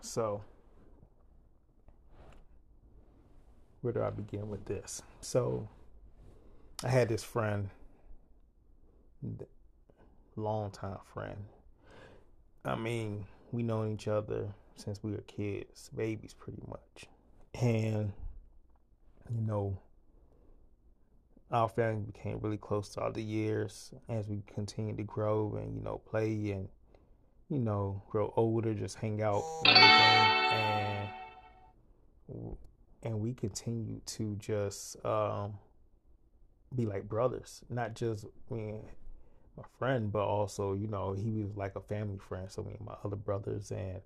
So, where do I begin with this? So, I had this friend, long time friend. I mean, we known each other since we were kids, babies, pretty much. And you know, our family became really close throughout the years as we continued to grow and you know play and you know grow older, just hang out and and we continue to just um, be like brothers, not just me my friend, but also you know he was like a family friend. So me and my other brothers and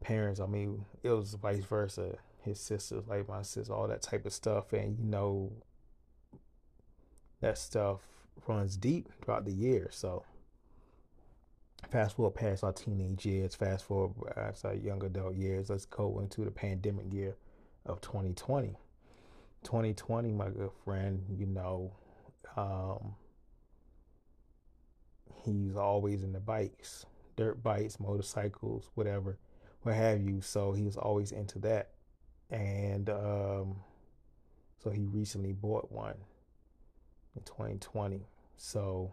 parents, I mean, it was vice versa. His sisters, like my sister, all that type of stuff, and you know that stuff runs deep throughout the year. So fast forward past our teenage years, fast forward past our young adult years, let's go into the pandemic year of 2020. 2020, my good friend, you know, um, he's always in the bikes, dirt bikes, motorcycles, whatever, what have you. So he was always into that. And um, so he recently bought one in 2020. So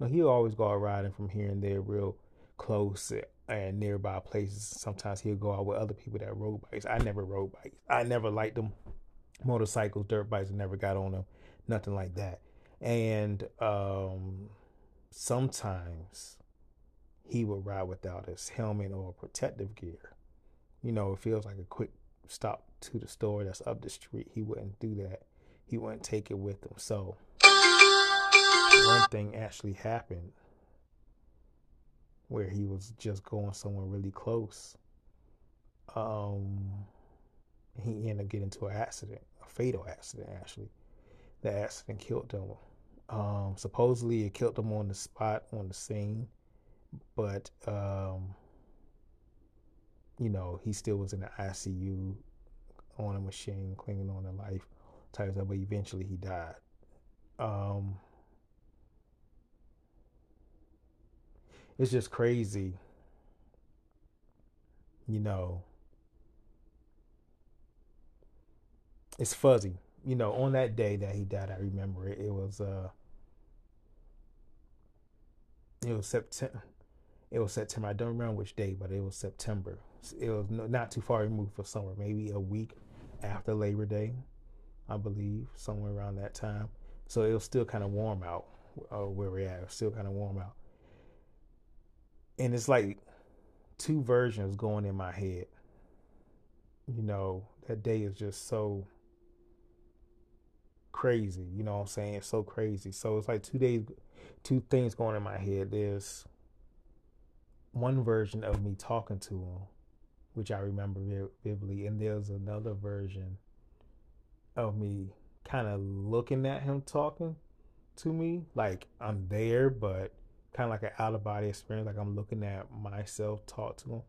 know, he'll always go out riding from here and there, real close and nearby places. Sometimes he'll go out with other people that rode bikes. I never rode bikes. I never liked them. Motorcycles, dirt bikes, I never got on them. Nothing like that. And um, sometimes he would ride without his helmet or protective gear. You know, it feels like a quick stop to the store that's up the street. He wouldn't do that. He wouldn't take it with him. So one thing actually happened where he was just going somewhere really close. Um, he ended up getting into an accident, a fatal accident actually. The accident killed him. Um, supposedly it killed him on the spot, on the scene, but um, you know he still was in the ICU on a machine, clinging on to life. But eventually he died. Um, it's just crazy. You know, it's fuzzy. You know, on that day that he died, I remember it. It was uh, it was September. It was September. I don't remember which day, but it was September. It was not too far removed for summer. Maybe a week after Labor Day, I believe, somewhere around that time. So it was still kind of warm out uh, where we're at. It was still kind of warm out and it's like two versions going in my head. You know, that day is just so crazy. You know what I'm saying? So crazy. So it's like two days, two things going in my head. There's one version of me talking to him, which I remember vividly, and there's another version of me kind of looking at him talking to me, like I'm there, but kind of like an out of body experience. Like I'm looking at myself talk to him.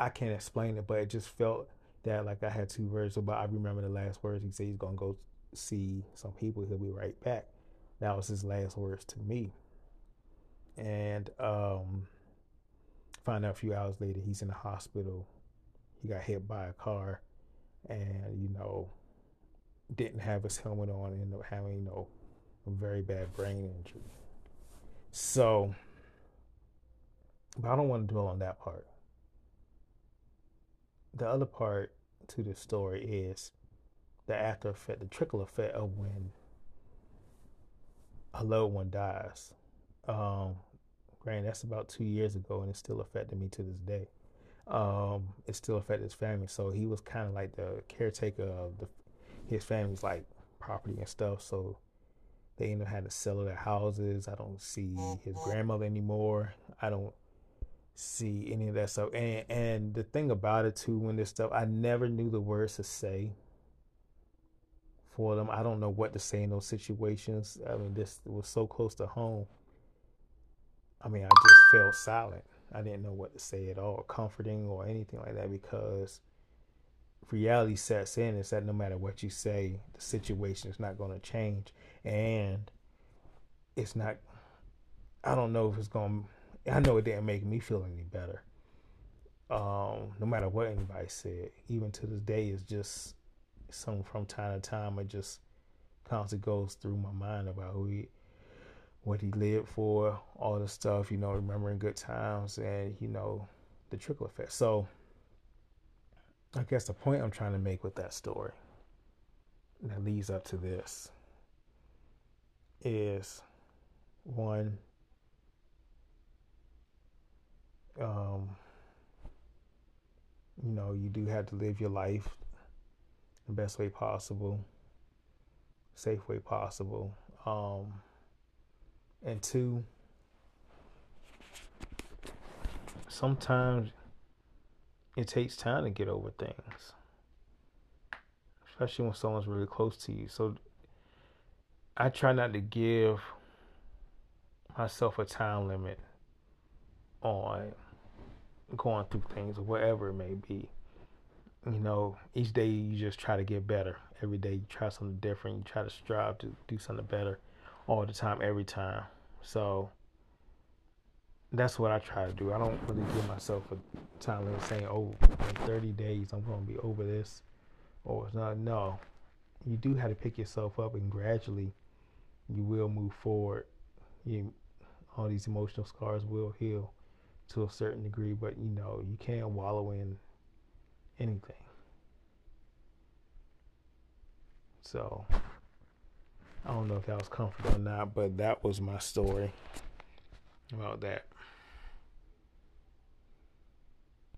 I can't explain it, but it just felt that like I had two words. But I remember the last words he said he's gonna go see some people. He'll be right back. That was his last words to me. And um, find out a few hours later he's in the hospital. He got hit by a car, and you know didn't have his helmet on. Ended up having you know a very bad brain injury. So, but I don't want to dwell on that part. The other part to the story is the after effect, the trickle effect of when a loved one dies. Um, granted, that's about two years ago, and it's still affecting me to this day. Um, it still affected his family, so he was kind of like the caretaker of the, his family's like property and stuff. So they even had to sell their houses. I don't see his mm-hmm. grandmother anymore. I don't see any of that stuff. And and the thing about it too, when this stuff, I never knew the words to say for them. I don't know what to say in those situations. I mean, this was so close to home. I mean, I just felt silent. I didn't know what to say at all, comforting or anything like that, because reality sets in is that no matter what you say, the situation is not going to change, and it's not. I don't know if it's going. to I know it didn't make me feel any better. Um, no matter what anybody said, even to this day, it's just some from time to time. It just constantly goes through my mind about who he, what he lived for, all the stuff, you know, remembering good times, and you know, the trickle effect. So, I guess the point I'm trying to make with that story that leads up to this is one um, you know, you do have to live your life the best way possible, safe way possible. Um, and two, sometimes it takes time to get over things, especially when someone's really close to you. So I try not to give myself a time limit on going through things or whatever it may be. You know, each day you just try to get better. Every day you try something different. You try to strive to do something better all the time, every time. So that's what I try to do. I don't really give myself a time limit saying, oh, in 30 days I'm going to be over this or it's not. No, you do have to pick yourself up and gradually you will move forward. You, all these emotional scars will heal to a certain degree, but you know, you can't wallow in anything. So, I don't know if that was comfortable or not, but that was my story about that.